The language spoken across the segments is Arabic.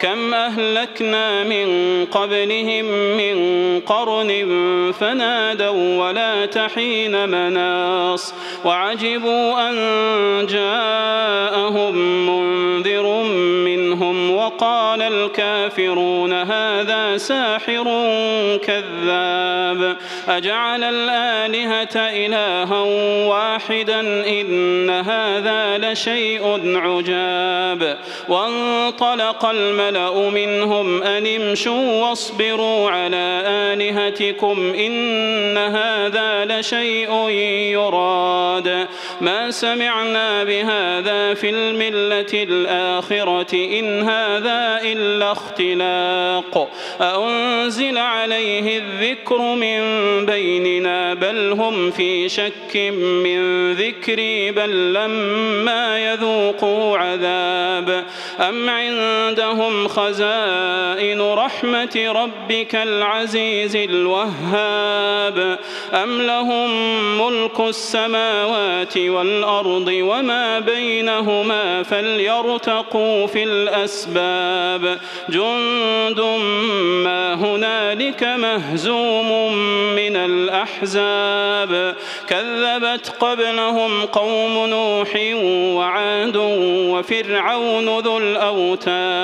كم أهلكنا من قبلهم من قرن فنادوا ولا تحين مناص. وعجبوا أن جاءهم منذر منهم وقال الكافرون هذا ساحر كذاب. أجعل الآلهة إلها واحدا إن هذا لشيء عجاب. وانطلق الملأ منهم أن امشوا واصبروا على آلهتكم إن هذا لشيء يراد. ما سمعنا بهذا في الملة الآخرة إن هذا إلا اختلاق. أنزل عليه الذكر من بيننا بل هم في شك من ذكري بل لما يذوقوا عذاب. أم عندهم خزائن رحمة ربك العزيز الوهاب. أم لهم ملك السماوات والأرض وما بينهما فليرتقوا في الأسباب. جند ما هنالك مهزوم من الأحزاب. كذبت قبلهم قوم نوح وعاد وفرعون ذو الأوتاد.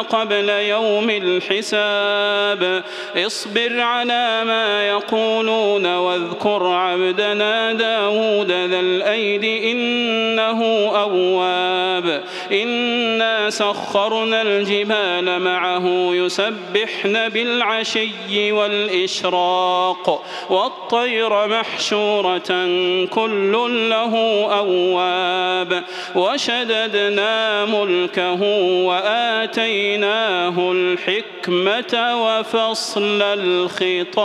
قبل يوم الحساب. اصبر على ما يقولون واذكر عبدنا داود ذا الأيد إنه أواب. إنا سخرنا الجبال معه يسبحن بالعشي والإشراق. والطير محشورة كل له أواب. وشددنا ملكه وآتيناه الحكمة وفصل الخطاب.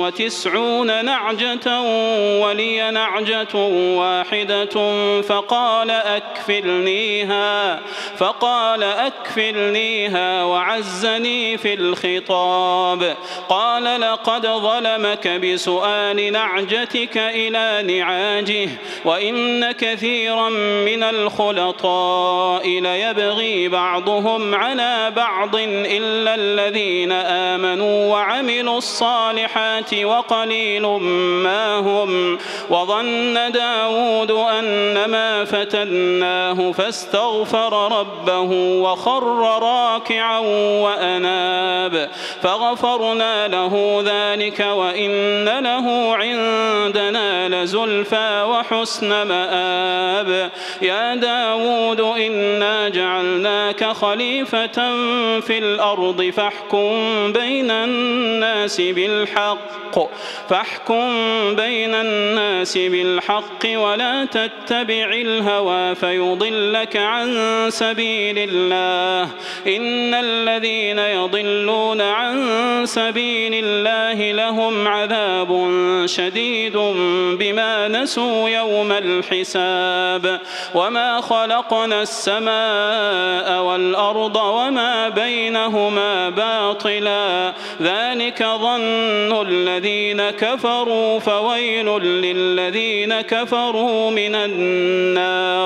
وتسعون نعجة ولي نعجة واحدة فقال أكفلنيها فقال أكفلنيها وعزني في الخطاب. قال لقد ظلمك بسؤال نعجتك إلى نعاجه وإن كثيرا من الخلطاء ليبغي بعضهم على بعض إلا الذين آمنوا وعملوا الصالحات. وقليل ما هم وظن داود أنما فتناه فاستغفر ربه وخر راكعا وأناب فغفرنا له ذلك وإن له عندنا لزلفى وحسن مآب يا داود إنا جعلناك خليفة في الأرض فاحكم بين الناس بالحق. فاحكم بين الناس بالحق ولا تتبع الهوى فيضلك عن سبيل الله. إن الذين يضلون عن سبيل الله لهم عذاب شديد بما نسوا يوم الحساب. وما خلقنا السماء والأرض وما بينهما باطلا. ذلك ظن الذين كفروا فويل للذين كفروا من النار.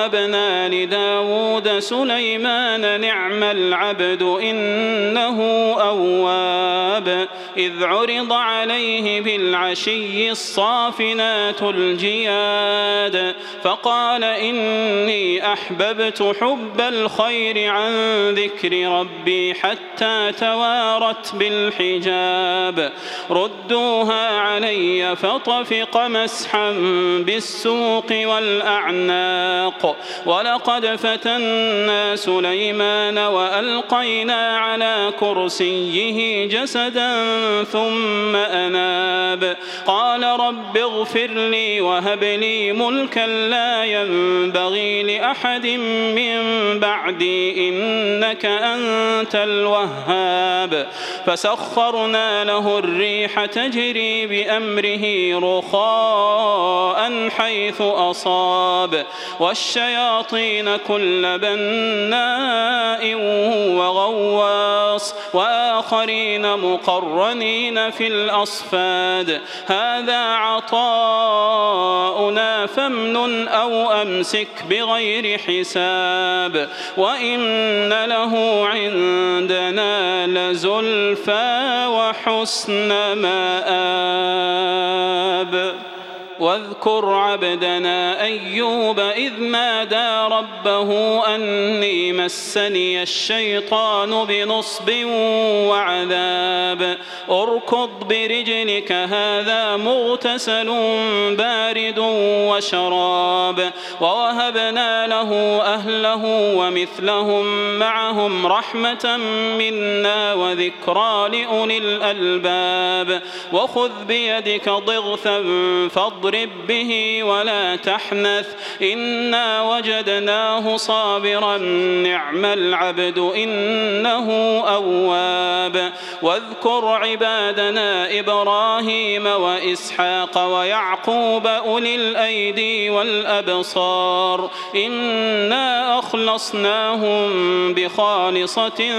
ووهبنا لداود سليمان نعم العبد إنه أواب إذ عرض عليه بالعشي الصافنات الجياد فقال إني أحببت حب الخير عن ذكر ربي حتى توارت بالحجاب. ردوها علي فطفق مسحا بالسوق والأعناق. ولقد فتنا سليمان وألقينا على كرسيه جسدا ثم أناب. قال رب اغفر لي وهب لي ملكا لا ينبغي لأحد من بعدي إنك أنت الوهاب. فسخرنا له الريح تجري بأمره رخاء حيث أصاب. والشياطين كل بناء وغواص. وآخرين مقرنين في الأصفاد. هذا عطاؤنا فامنن أو أمسك بغير حساب. وإن له عندنا لزلفى وحسن مآب. 그 واذكر عبدنا أيوب إذ نادى ربه أني مسني الشيطان بنصب وعذاب. اركض برجلك هذا مغتسل بارد وشراب. ووهبنا له أهله ومثلهم معهم رحمة منا وذكرى لأولي الألباب. وخذ بيدك ضغثا فاضرب به ولا تحنث. إنا وجدناه صابرا. نعم العبد إنه أواب. واذكر عبادنا إبراهيم وإسحاق ويعقوب أولي الأيدي والأبصار. إنا أخلصناهم بخالصة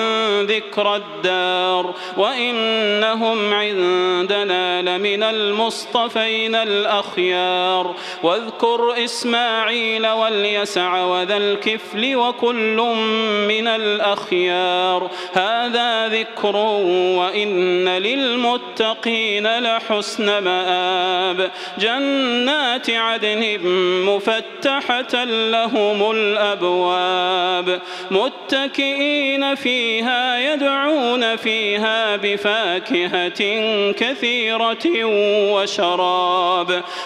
ذكر الدار. وإنهم عندنا لمن المصطفين الأخيار. واذكر إسماعيل واليسع وذا الكفل وكل من الأخيار. هذا ذكر وإن للمتقين لحسن مآب. جنات عدن مفتحة لهم الأبواب. متكئين فيها يدعون فيها بفاكهة كثيرة وشراب.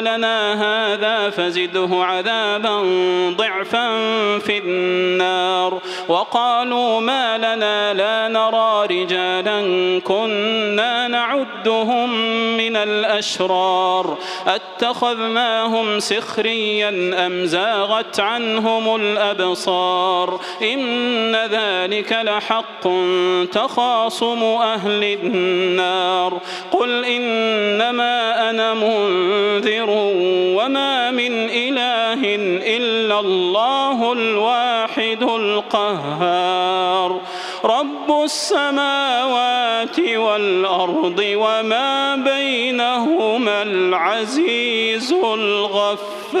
لنا هذا فزده عذابا ضعفا في النار. وقالوا ما لنا لا نرى رجالا كنا نعدهم من الأشرار. أتخذناهم سخريا أم زاغت عنهم الأبصار؟ إن ذلك لحق تخاصم أهل النار. قل إنما أنا منذر نذير وما من إله إلا الله الواحد القهار. رب السماوات والأرض وما بينهما العزيز الغفار.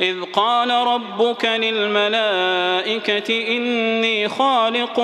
إذ قال ربك للملائكة إني خالق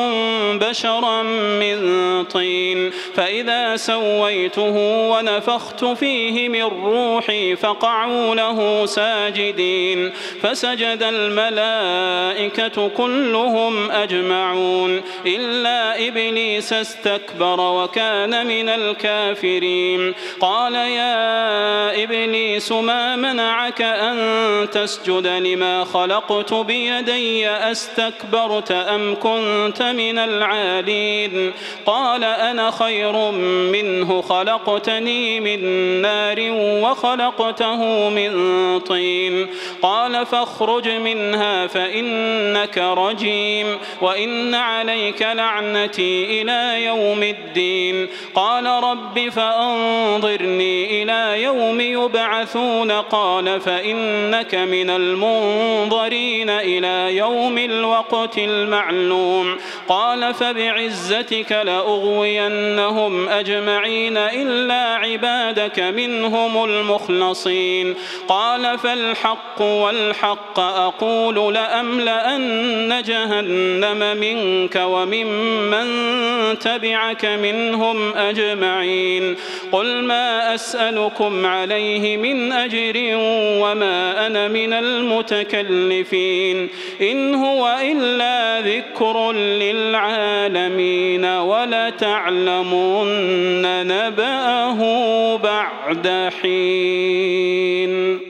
بشرا من طين فإذا سويته ونفخت فيه من روحي فقعوا له ساجدين فسجد الملائكة كلهم أجمعون إلا إبليس استكبر وكان من الكافرين. قال يا إبليس ما منعك أن تسجد لما خلقت بيدي أستكبرت أم كنت من العالين؟ قال أنا خير منه خلقتني من نار وخلقته من طين. قال فاخرج منها فإنك رجيم وإن عليك لعنتي إلى يوم الدين. قال رب فأنظرني إلى يوم يبعثون قال فإنك من المنظرين إلى يوم الوقت المعلوم. قال فبعزتك لأغوينهم أجمعين إلا عبادك منهم المخلصين. قال فالحق والحق أقول لأملأن جهنم منك وممن تبعك منهم أجمعين. قل ما أسألكم عليه من أجر وما أنا من المتكلفين. إن هو إلا ذكر للعالمين ولتعلمن نبأه بعد حين.